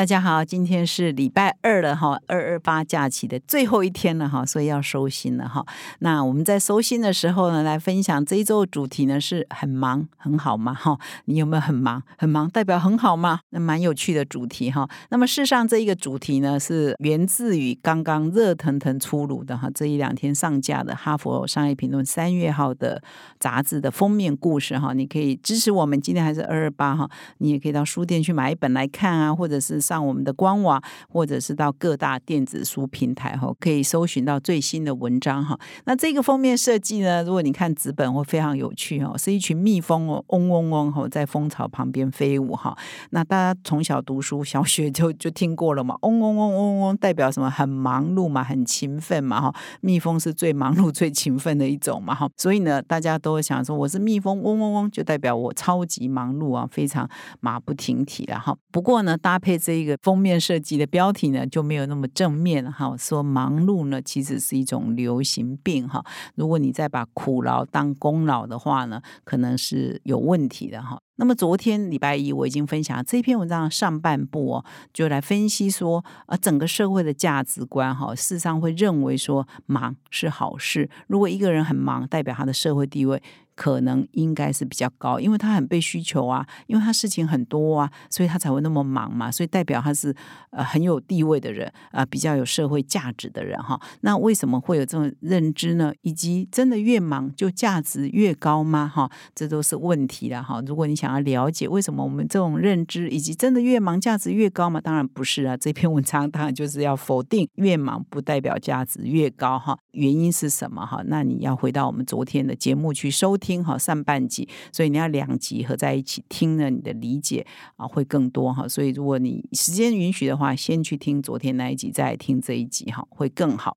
大家好，今天是礼拜二了哈，二二八假期的最后一天了哈，所以要收心了哈。那我们在收心的时候呢，来分享这一周的主题呢，是很忙很好吗？哈，你有没有很忙？很忙代表很好吗？那蛮有趣的主题哈。那么事实上，这一个主题呢，是源自于刚刚热腾腾出炉的哈，这一两天上架的《哈佛商业评论》三月号的杂志的封面故事哈。你可以支持我们，今天还是二二八哈，你也可以到书店去买一本来看啊，或者是。上我们的官网，或者是到各大电子书平台哈，可以搜寻到最新的文章哈。那这个封面设计呢，如果你看纸本会非常有趣哦，是一群蜜蜂哦，嗡嗡嗡哈，在蜂巢旁边飞舞哈。那大家从小读书，小学就就听过了嘛，嗡嗡嗡嗡嗡，代表什么？很忙碌嘛，很勤奋嘛哈。蜜蜂是最忙碌、最勤奋的一种嘛哈。所以呢，大家都想说，我是蜜蜂，嗡嗡嗡，就代表我超级忙碌啊，非常马不停蹄了哈。不过呢，搭配这这一个封面设计的标题呢就没有那么正面哈，说忙碌呢其实是一种流行病哈。如果你再把苦劳当功劳的话呢，可能是有问题的哈。那么昨天礼拜一我已经分享这篇文章的上半部哦，就来分析说啊，整个社会的价值观哈，事实上会认为说忙是好事。如果一个人很忙，代表他的社会地位。可能应该是比较高，因为他很被需求啊，因为他事情很多啊，所以他才会那么忙嘛，所以代表他是呃很有地位的人啊，比较有社会价值的人哈。那为什么会有这种认知呢？以及真的越忙就价值越高吗？哈，这都是问题了哈。如果你想要了解为什么我们这种认知，以及真的越忙价值越高吗？当然不是啊。这篇文章当然就是要否定越忙不代表价值越高哈。原因是什么哈？那你要回到我们昨天的节目去收听。听好上半集，所以你要两集合在一起听呢，你的理解啊会更多哈。所以如果你时间允许的话，先去听昨天那一集，再听这一集哈，会更好。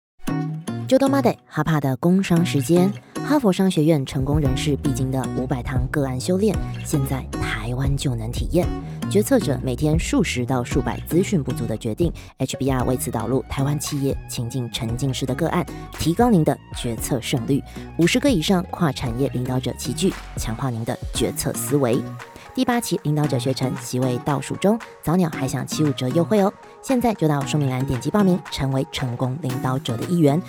周东妈的哈帕的工商时间，哈佛商学院成功人士必经的五百堂个案修炼，现在台湾就能体验。决策者每天数十到数百资讯不足的决定，HBR 为此导入台湾企业情境沉浸式的个案，提高您的决策胜率。五十个以上跨产业领导者齐聚，强化您的决策思维。第八期领导者学程席位倒数中，早鸟还享七五折优惠哦！现在就到说明栏点击报名，成为成功领导者的一员。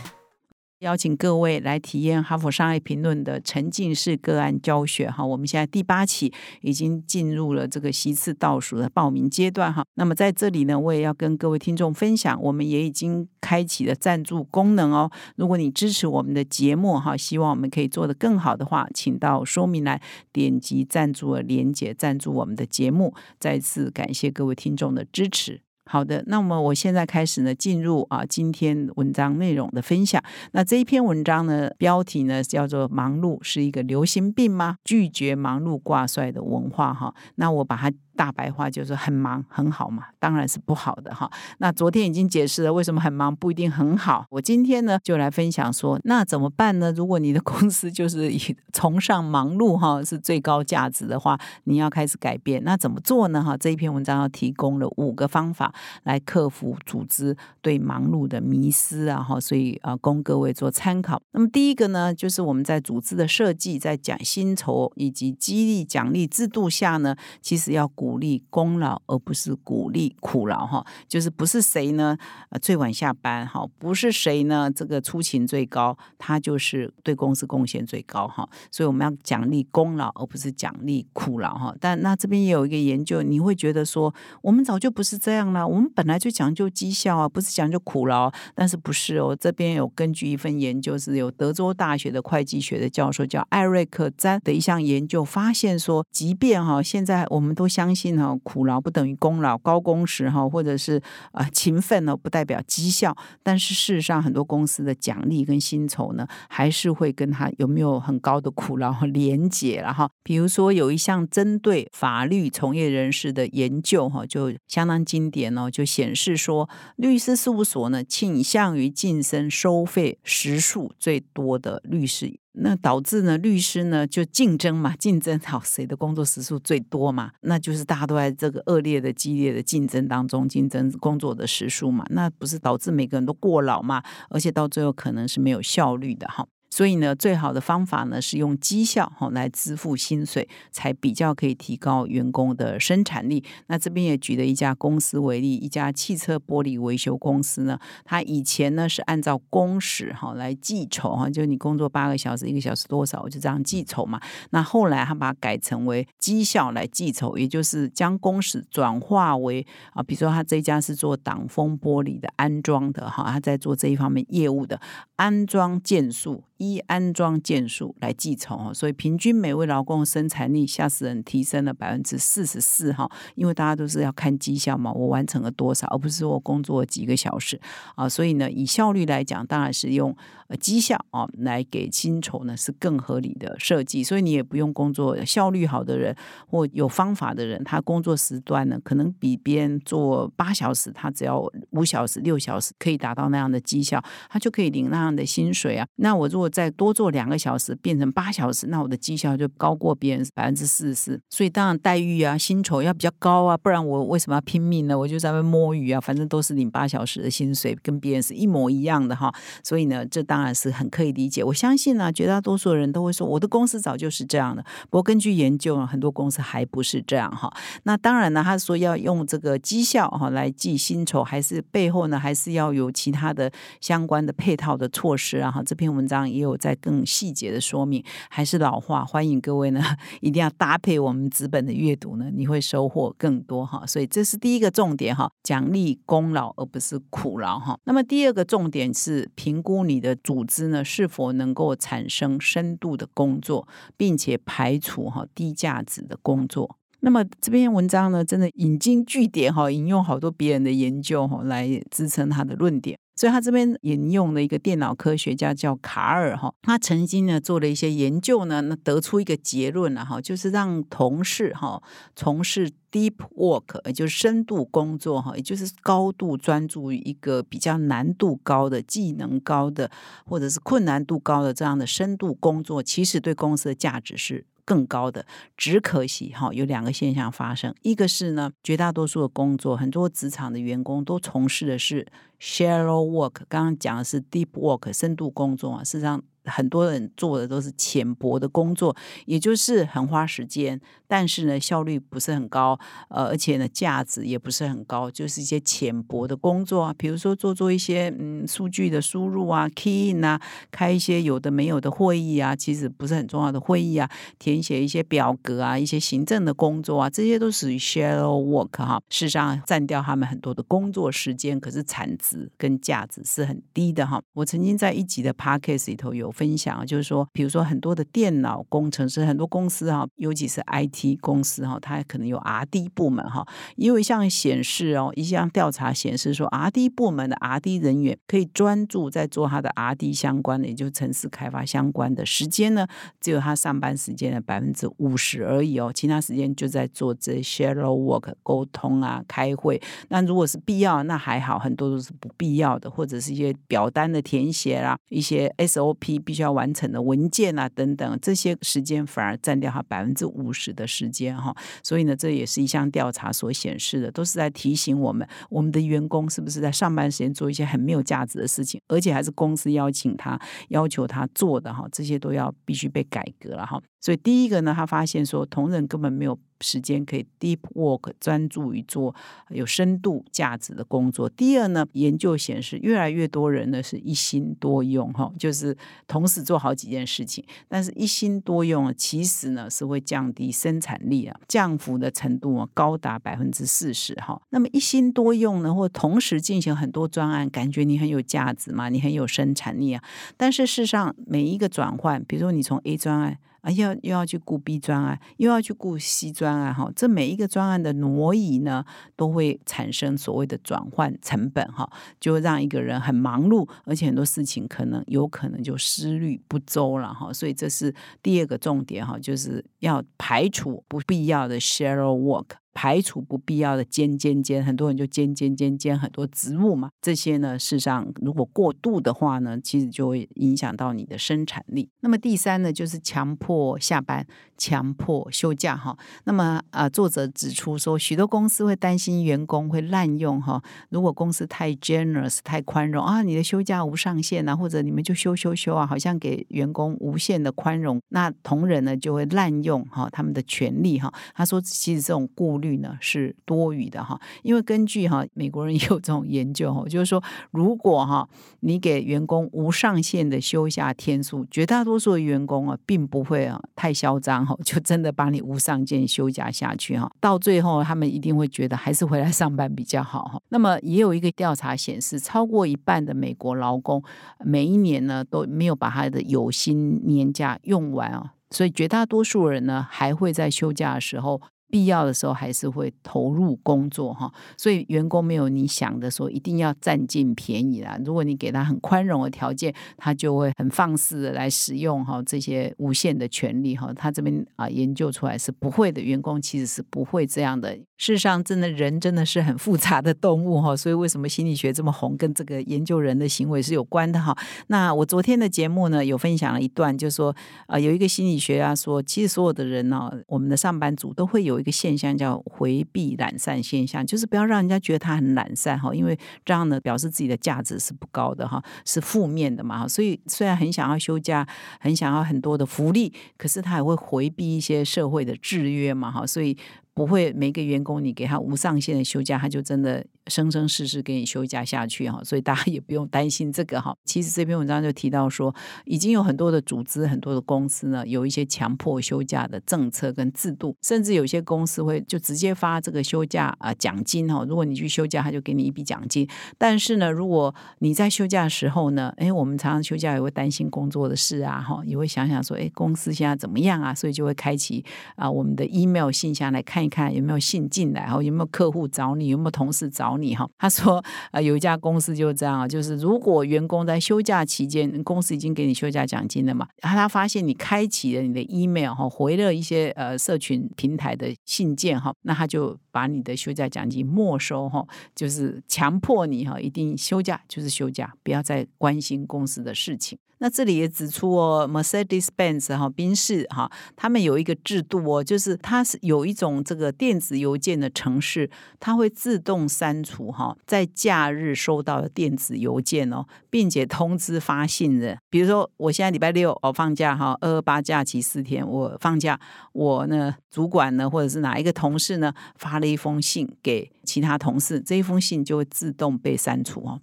邀请各位来体验《哈佛商业评论》的沉浸式个案教学哈，我们现在第八期已经进入了这个席次倒数的报名阶段哈。那么在这里呢，我也要跟各位听众分享，我们也已经开启了赞助功能哦。如果你支持我们的节目哈，希望我们可以做得更好的话，请到说明栏点击赞助的连接，赞助我们的节目。再次感谢各位听众的支持。好的，那么我现在开始呢，进入啊今天文章内容的分享。那这一篇文章呢，标题呢叫做“忙碌是一个流行病吗？拒绝忙碌挂帅的文化”哈。那我把它。大白话就是很忙很好嘛，当然是不好的哈。那昨天已经解释了为什么很忙不一定很好。我今天呢就来分享说，那怎么办呢？如果你的公司就是以崇尚忙碌哈是最高价值的话，你要开始改变。那怎么做呢？哈，这一篇文章要提供了五个方法来克服组织对忙碌的迷失啊哈，所以啊供各位做参考。那么第一个呢，就是我们在组织的设计，在讲薪酬以及激励奖励制度下呢，其实要。鼓励功劳，而不是鼓励苦劳哈，就是不是谁呢呃最晚下班哈，不是谁呢这个出勤最高，他就是对公司贡献最高哈，所以我们要奖励功劳，而不是奖励苦劳哈。但那这边也有一个研究，你会觉得说，我们早就不是这样了，我们本来就讲究绩效啊，不是讲究苦劳，但是不是哦？这边有根据一份研究，是有德州大学的会计学的教授叫艾瑞克詹的一项研究，发现说，即便哈现在我们都相信哈，苦劳不等于功劳，高工时哈，或者是呃勤奋呢，不代表绩效。但是事实上，很多公司的奖励跟薪酬呢，还是会跟他有没有很高的苦劳连结了哈。比如说有一项针对法律从业人士的研究哈，就相当经典哦，就显示说，律师事务所呢倾向于晋升收费时数最多的律师。那导致呢，律师呢就竞争嘛，竞争好谁的工作时数最多嘛，那就是大家都在这个恶劣的、激烈的竞争当中竞争工作的时数嘛，那不是导致每个人都过劳嘛，而且到最后可能是没有效率的哈。所以呢，最好的方法呢是用绩效哈来支付薪水，才比较可以提高员工的生产力。那这边也举了一家公司为例，一家汽车玻璃维修公司呢，它以前呢是按照工时哈来计酬哈，就你工作八个小时，一个小时多少，我就这样计酬嘛。那后来他把它改成为绩效来计酬，也就是将工时转化为啊，比如说他这家是做挡风玻璃的安装的哈，他在做这一方面业务的安装件数。一安装件数来计酬哦，所以平均每位劳工生产力吓死人提升了百分之四十四哈，因为大家都是要看绩效嘛，我完成了多少，而不是我工作几个小时啊，所以呢，以效率来讲，当然是用绩效啊来给薪酬呢是更合理的设计，所以你也不用工作效率好的人或有方法的人，他工作时段呢可能比别人做八小时，他只要五小时六小时可以达到那样的绩效，他就可以领那样的薪水啊。那我如果再多做两个小时，变成八小时，那我的绩效就高过别人百分之四十。所以当然待遇啊、薪酬要比较高啊，不然我为什么要拼命呢？我就在那摸鱼啊，反正都是领八小时的薪水，跟别人是一模一样的哈。所以呢，这当然是很可以理解。我相信呢，绝大多数人都会说，我的公司早就是这样的。不过根据研究呢，很多公司还不是这样哈。那当然呢，他说要用这个绩效哈来计薪酬，还是背后呢，还是要有其他的相关的配套的措施啊。哈，这篇文章。也有在更细节的说明，还是老话，欢迎各位呢，一定要搭配我们纸本的阅读呢，你会收获更多哈。所以这是第一个重点哈，奖励功劳而不是苦劳哈。那么第二个重点是评估你的组织呢是否能够产生深度的工作，并且排除哈低价值的工作。那么这篇文章呢，真的引经据典哈，引用好多别人的研究哈来支撑他的论点。所以他这边引用了一个电脑科学家叫卡尔哈，他曾经呢做了一些研究呢，那得出一个结论了哈，就是让同事哈从事 deep work，也就是深度工作哈，也就是高度专注于一个比较难度高的、技能高的或者是困难度高的这样的深度工作，其实对公司的价值是。更高的，只可惜哈，有两个现象发生。一个是呢，绝大多数的工作，很多职场的员工都从事的是 shallow work，刚刚讲的是 deep work，深度工作啊，事实上。很多人做的都是浅薄的工作，也就是很花时间，但是呢效率不是很高，呃，而且呢价值也不是很高，就是一些浅薄的工作啊，比如说做做一些嗯数据的输入啊，key in 啊，开一些有的没有的会议啊，其实不是很重要的会议啊，填写一些表格啊，一些行政的工作啊，这些都属于 shallow work 哈，事实上占掉他们很多的工作时间，可是产值跟价值是很低的哈。我曾经在一集的 podcast 里头有。分享就是说，比如说很多的电脑工程师，很多公司哈，尤其是 IT 公司哈，它可能有 RD 部门哈。因为像显示哦，一项调查显示说，RD 部门的 RD 人员可以专注在做他的 RD 相关的，也就是城市开发相关的时间呢，只有他上班时间的百分之五十而已哦，其他时间就在做这 shallow work 沟通啊、开会。那如果是必要，那还好，很多都是不必要的，或者是一些表单的填写啦，一些 SOP。必须要完成的文件啊，等等，这些时间反而占掉他百分之五十的时间哈。所以呢，这也是一项调查所显示的，都是在提醒我们，我们的员工是不是在上班时间做一些很没有价值的事情，而且还是公司邀请他、要求他做的哈，这些都要必须被改革了哈。所以第一个呢，他发现说同仁根本没有时间可以 deep work 专注于做有深度价值的工作。第二呢，研究显示越来越多人呢是一心多用哈，就是同时做好几件事情。但是一心多用其实呢是会降低生产力啊，降幅的程度啊高达百分之四十哈。那么一心多用呢，或同时进行很多专案，感觉你很有价值嘛，你很有生产力啊。但是事实上每一个转换，比如说你从 A 专案。啊，要又要去顾 B 专案，又要去顾 C 专案，哈，这每一个专案的挪移呢，都会产生所谓的转换成本，哈，就让一个人很忙碌，而且很多事情可能有可能就思虑不周了，哈，所以这是第二个重点，哈，就是要排除不必要的 shallow work。排除不必要的尖尖尖，很多人就尖尖尖”尖很多职务嘛。这些呢，事实上如果过度的话呢，其实就会影响到你的生产力。那么第三呢，就是强迫下班、强迫休假哈。那么啊，作者指出说，许多公司会担心员工会滥用哈。如果公司太 generous、太宽容啊，你的休假无上限啊，或者你们就休休休啊，好像给员工无限的宽容，那同仁呢就会滥用哈他们的权利哈。他说，其实这种顾虑率呢是多余的哈，因为根据哈美国人也有这种研究哈，就是说，如果哈你给员工无上限的休假天数，绝大多数的员工啊并不会啊太嚣张哈，就真的把你无上限休假下去哈，到最后他们一定会觉得还是回来上班比较好哈。那么也有一个调查显示，超过一半的美国劳工每一年呢都没有把他的有薪年假用完啊，所以绝大多数人呢还会在休假的时候。必要的时候还是会投入工作哈，所以员工没有你想的说一定要占尽便宜啦。如果你给他很宽容的条件，他就会很放肆的来使用哈这些无限的权利哈。他这边啊研究出来是不会的，员工其实是不会这样的。事实上，真的人真的是很复杂的动物哈，所以为什么心理学这么红，跟这个研究人的行为是有关的哈。那我昨天的节目呢有分享了一段，就是说啊有一个心理学家说，其实所有的人呢，我们的上班族都会有。有一个现象叫回避懒散现象，就是不要让人家觉得他很懒散哈，因为这样呢表示自己的价值是不高的哈，是负面的嘛哈。所以虽然很想要休假，很想要很多的福利，可是他也会回避一些社会的制约嘛哈，所以不会每个员工你给他无上限的休假，他就真的。生生世世给你休假下去哈，所以大家也不用担心这个哈。其实这篇文章就提到说，已经有很多的组织、很多的公司呢，有一些强迫休假的政策跟制度，甚至有些公司会就直接发这个休假啊奖金哈。如果你去休假，他就给你一笔奖金。但是呢，如果你在休假的时候呢，哎，我们常常休假也会担心工作的事啊哈，也会想想说，哎，公司现在怎么样啊？所以就会开启啊我们的 email 信箱来看一看有没有信进来，哈，有没有客户找你，有没有同事找。你哈，他说呃，有一家公司就这样啊，就是如果员工在休假期间，公司已经给你休假奖金了嘛，然后他发现你开启了你的 email 哈，回了一些呃社群平台的信件哈，那他就把你的休假奖金没收哈，就是强迫你哈，一定休假就是休假，不要再关心公司的事情。那这里也指出哦，Mercedes-Benz 哈，宾士哈，他们有一个制度哦，就是它是有一种这个电子邮件的城市，它会自动删除哈，在假日收到的电子邮件哦，并且通知发信人。比如说，我现在礼拜六哦放假哈，二二八假期四天我放假，我呢主管呢或者是哪一个同事呢发了一封信给其他同事，这一封信就会自动被删除哦。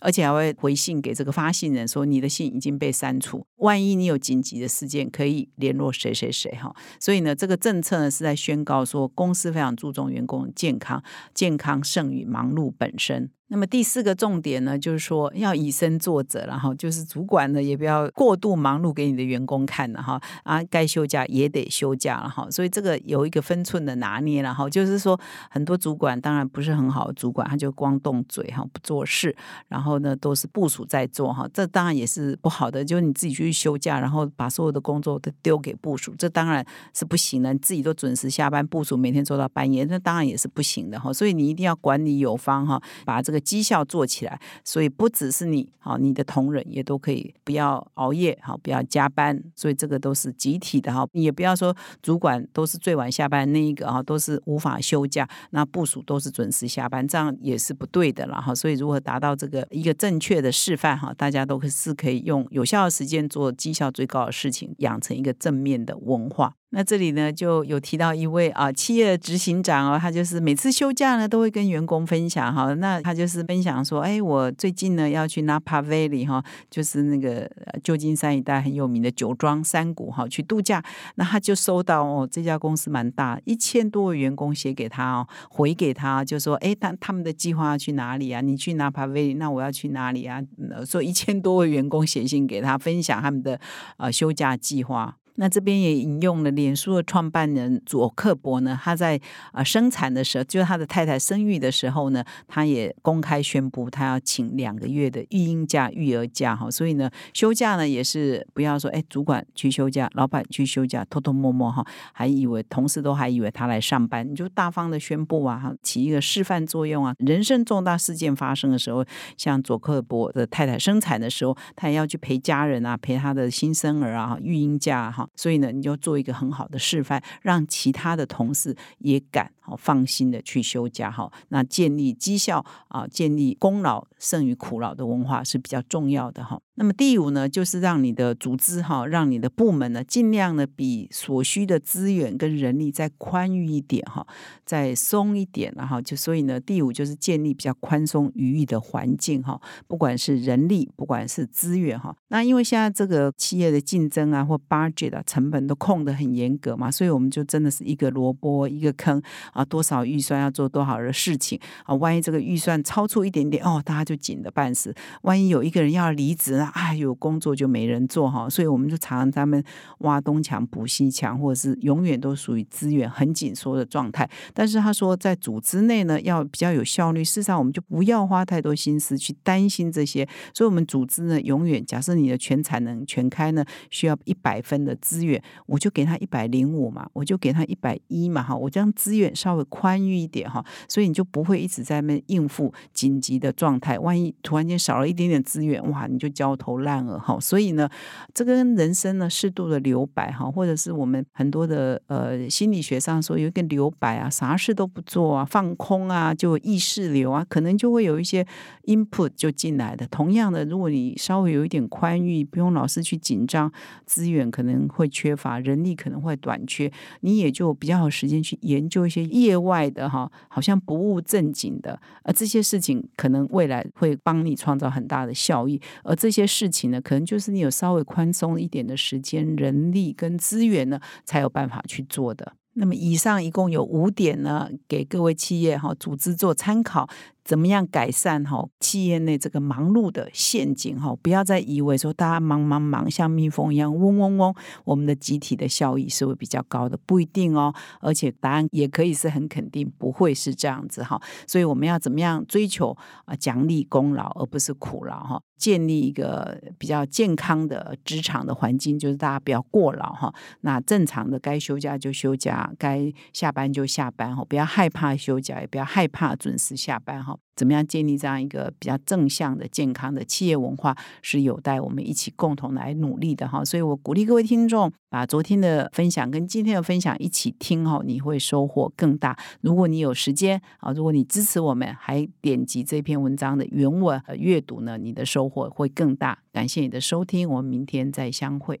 而且还会回信给这个发信人说你的信已经被删除，万一你有紧急的事件可以联络谁谁谁哈。所以呢，这个政策呢是在宣告说公司非常注重员工健康，健康胜于忙碌本身。那么第四个重点呢，就是说要以身作则，然后就是主管呢也不要过度忙碌给你的员工看了哈啊，该休假也得休假了哈，所以这个有一个分寸的拿捏了哈，就是说很多主管当然不是很好的主管，他就光动嘴哈不做事，然后呢都是部署在做哈，这当然也是不好的，就是你自己去休假，然后把所有的工作都丢给部署，这当然是不行的，你自己都准时下班，部署每天做到半夜，那当然也是不行的哈，所以你一定要管理有方哈，把这个。绩效做起来，所以不只是你，好，你的同仁也都可以不要熬夜，好，不要加班，所以这个都是集体的哈。也不要说主管都是最晚下班那一个啊，都是无法休假，那部署都是准时下班，这样也是不对的了哈。所以如何达到这个一个正确的示范哈，大家都是可以用有效的时间做绩效最高的事情，养成一个正面的文化。那这里呢，就有提到一位啊，企业执行长哦，他就是每次休假呢，都会跟员工分享哈。那他就是分享说，哎，我最近呢要去 Napa Valley 哈，就是那个旧金山一带很有名的酒庄山谷哈，去度假。那他就收到哦，这家公司蛮大，一千多位员工写给他哦，回给他就说，哎，他他们的计划要去哪里啊？你去 Napa Valley，那我要去哪里啊？说一千多位员工写信给他，分享他们的呃休假计划。那这边也引用了脸书的创办人佐克伯呢，他在啊生产的时候，就是他的太太生育的时候呢，他也公开宣布他要请两个月的育婴假、育儿假哈。所以呢，休假呢也是不要说哎，主管去休假，老板去休假，偷偷摸摸哈，还以为同事都还以为他来上班，你就大方的宣布啊，起一个示范作用啊。人生重大事件发生的时候，像佐克伯的太太生产的时候，他也要去陪家人啊，陪他的新生儿啊，育婴假哈。所以呢，你就做一个很好的示范，让其他的同事也敢好放心的去休假哈。那建立绩效啊，建立功劳胜于苦劳的文化是比较重要的哈。那么第五呢，就是让你的组织哈，让你的部门呢，尽量的比所需的资源跟人力再宽裕一点哈，再松一点然后就所以呢，第五就是建立比较宽松余裕的环境哈，不管是人力，不管是资源哈。那因为现在这个企业的竞争啊，或 budget 啊，成本都控得很严格嘛，所以我们就真的是一个萝卜一个坑啊，多少预算要做多少的事情啊，万一这个预算超出一点点哦，大家就紧的半死，万一有一个人要离职啊。哎，有工作就没人做哈，所以我们就常常他们挖东墙补西墙，或者是永远都属于资源很紧缩的状态。但是他说，在组织内呢，要比较有效率。事实上，我们就不要花太多心思去担心这些。所以，我们组织呢，永远假设你的全产能全开呢，需要一百分的资源，我就给他一百零五嘛，我就给他一百一嘛哈，我将资源稍微宽裕一点哈，所以你就不会一直在那应付紧急的状态。万一突然间少了一点点资源，哇，你就焦。头烂额哈，所以呢，这跟人生呢适度的留白哈，或者是我们很多的呃心理学上说有一个留白啊，啥事都不做啊，放空啊，就意识流啊，可能就会有一些 input 就进来的。同样的，如果你稍微有一点宽裕，不用老是去紧张，资源可能会缺乏，人力可能会短缺，你也就比较有时间去研究一些业外的哈，好像不务正经的，而这些事情可能未来会帮你创造很大的效益，而这些。事情呢，可能就是你有稍微宽松一点的时间、人力跟资源呢，才有办法去做的。那么以上一共有五点呢，给各位企业哈组织做参考。怎么样改善哈企业内这个忙碌的陷阱哈？不要再以为说大家忙忙忙像蜜蜂一样嗡嗡嗡，我们的集体的效益是会比较高的，不一定哦。而且答案也可以是很肯定，不会是这样子哈。所以我们要怎么样追求啊奖励功劳而不是苦劳哈？建立一个比较健康的职场的环境，就是大家不要过劳哈。那正常的该休假就休假，该下班就下班哈，不要害怕休假，也不要害怕准时下班哈。怎么样建立这样一个比较正向的、健康的企业文化，是有待我们一起共同来努力的哈。所以我鼓励各位听众，把昨天的分享跟今天的分享一起听哈，你会收获更大。如果你有时间啊，如果你支持我们，还点击这篇文章的原文阅读呢，你的收获会更大。感谢你的收听，我们明天再相会。